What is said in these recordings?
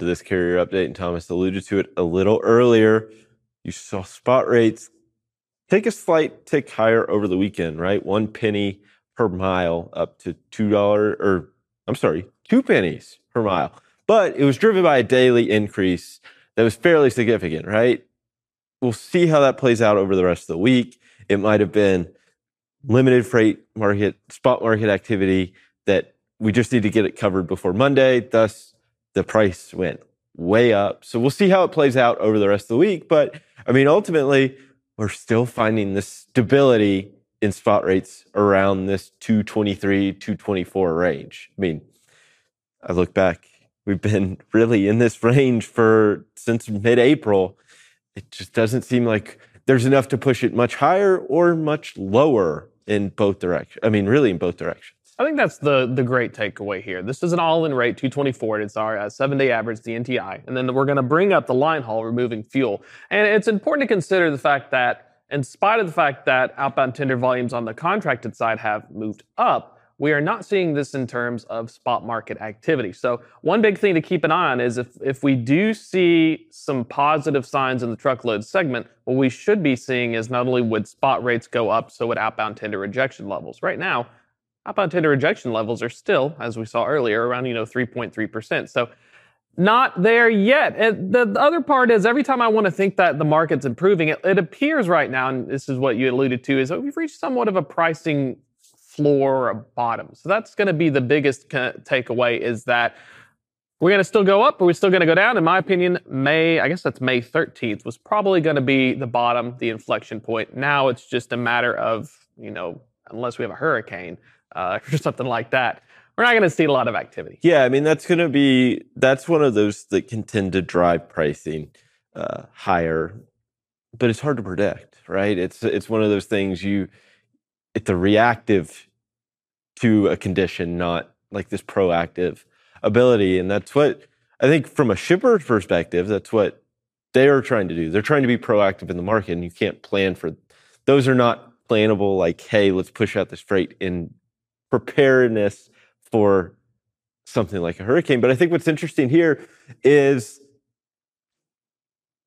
into this carrier update, and Thomas alluded to it a little earlier. You saw spot rates take a slight tick higher over the weekend, right? One penny per mile up to $2, or I'm sorry, two pennies per mile. But it was driven by a daily increase that was fairly significant, right? We'll see how that plays out over the rest of the week. It might have been limited freight market, spot market activity that we just need to get it covered before Monday. Thus, the price went way up. So we'll see how it plays out over the rest of the week. But I mean, ultimately, we're still finding this stability in spot rates around this 223, 224 range. I mean, I look back, we've been really in this range for since mid April. It just doesn't seem like there's enough to push it much higher or much lower in both directions. I mean, really in both directions. I think that's the the great takeaway here. This is an all-in rate, 224. It's our uh, seven-day average, the NTI, and then we're going to bring up the line haul, removing fuel. And it's important to consider the fact that, in spite of the fact that outbound tender volumes on the contracted side have moved up, we are not seeing this in terms of spot market activity. So one big thing to keep an eye on is if if we do see some positive signs in the truckload segment, what we should be seeing is not only would spot rates go up, so would outbound tender rejection levels. Right now outbound tender rejection levels are still, as we saw earlier, around you know 3.3%. So not there yet. And the, the other part is every time I want to think that the market's improving, it, it appears right now, and this is what you alluded to, is that we've reached somewhat of a pricing floor or a bottom. So that's going to be the biggest takeaway is that we're going to still go up, or we're still going to go down. In my opinion, May, I guess that's May 13th, was probably going to be the bottom, the inflection point. Now it's just a matter of, you know, unless we have a hurricane, uh, or something like that, we're not going to see a lot of activity. Yeah, I mean that's going to be that's one of those that can tend to drive pricing uh, higher, but it's hard to predict, right? It's it's one of those things you it's a reactive to a condition, not like this proactive ability, and that's what I think from a shipper's perspective, that's what they are trying to do. They're trying to be proactive in the market, and you can't plan for those are not planable. Like, hey, let's push out this freight in preparedness for something like a hurricane. But I think what's interesting here is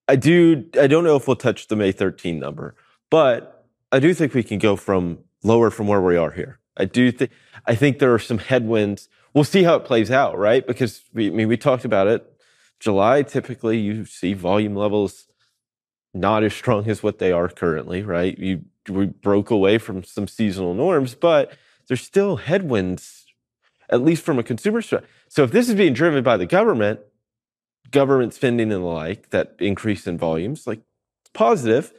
I do I don't know if we'll touch the May 13 number, but I do think we can go from lower from where we are here. I do think I think there are some headwinds. We'll see how it plays out, right? Because we I mean we talked about it. July typically you see volume levels not as strong as what they are currently, right? You we broke away from some seasonal norms, but there's still headwinds, at least from a consumer side. So if this is being driven by the government, government spending and the like, that increase in volumes, like it's positive.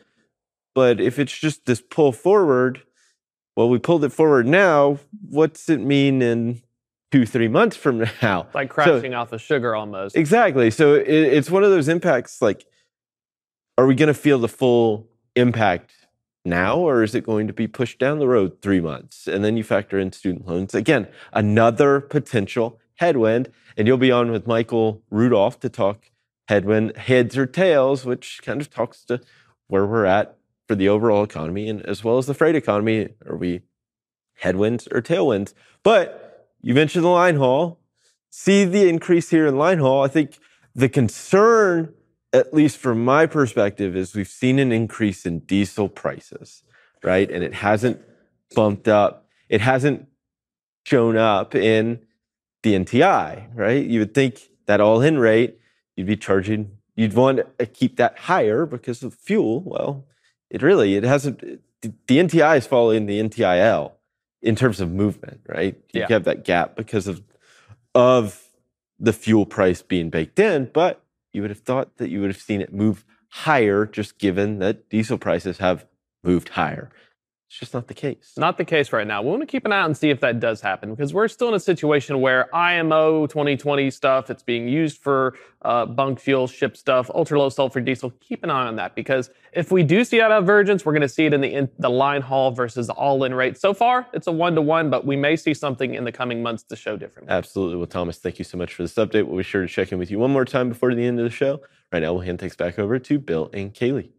But if it's just this pull forward, well, we pulled it forward now. What's it mean in two, three months from now? Like crashing so, off the sugar almost. Exactly. So it, it's one of those impacts like, are we going to feel the full impact now, or is it going to be pushed down the road three months? And then you factor in student loans. Again, another potential headwind. And you'll be on with Michael Rudolph to talk headwind, heads or tails, which kind of talks to where we're at for the overall economy and as well as the freight economy. Are we headwinds or tailwinds? But you mentioned the line haul. See the increase here in line haul. I think the concern at least from my perspective, is we've seen an increase in diesel prices, right? And it hasn't bumped up, it hasn't shown up in the NTI, right? You would think that all in rate, you'd be charging, you'd want to keep that higher because of fuel. Well, it really, it hasn't, the NTI is following the NTIL in terms of movement, right? You yeah. have that gap because of, of the fuel price being baked in, but you would have thought that you would have seen it move higher just given that diesel prices have moved higher. It's just not the case. Not the case right now. We want to keep an eye out and see if that does happen because we're still in a situation where IMO 2020 stuff, it's being used for uh, bunk fuel, ship stuff, ultra low sulfur diesel. Keep an eye on that because if we do see that divergence, we're going to see it in the in, the line haul versus the all in rate. So far, it's a one to one, but we may see something in the coming months to show differently. Absolutely. Well, Thomas, thank you so much for this update. We'll be sure to check in with you one more time before the end of the show. Right now, we'll hand things back over to Bill and Kaylee.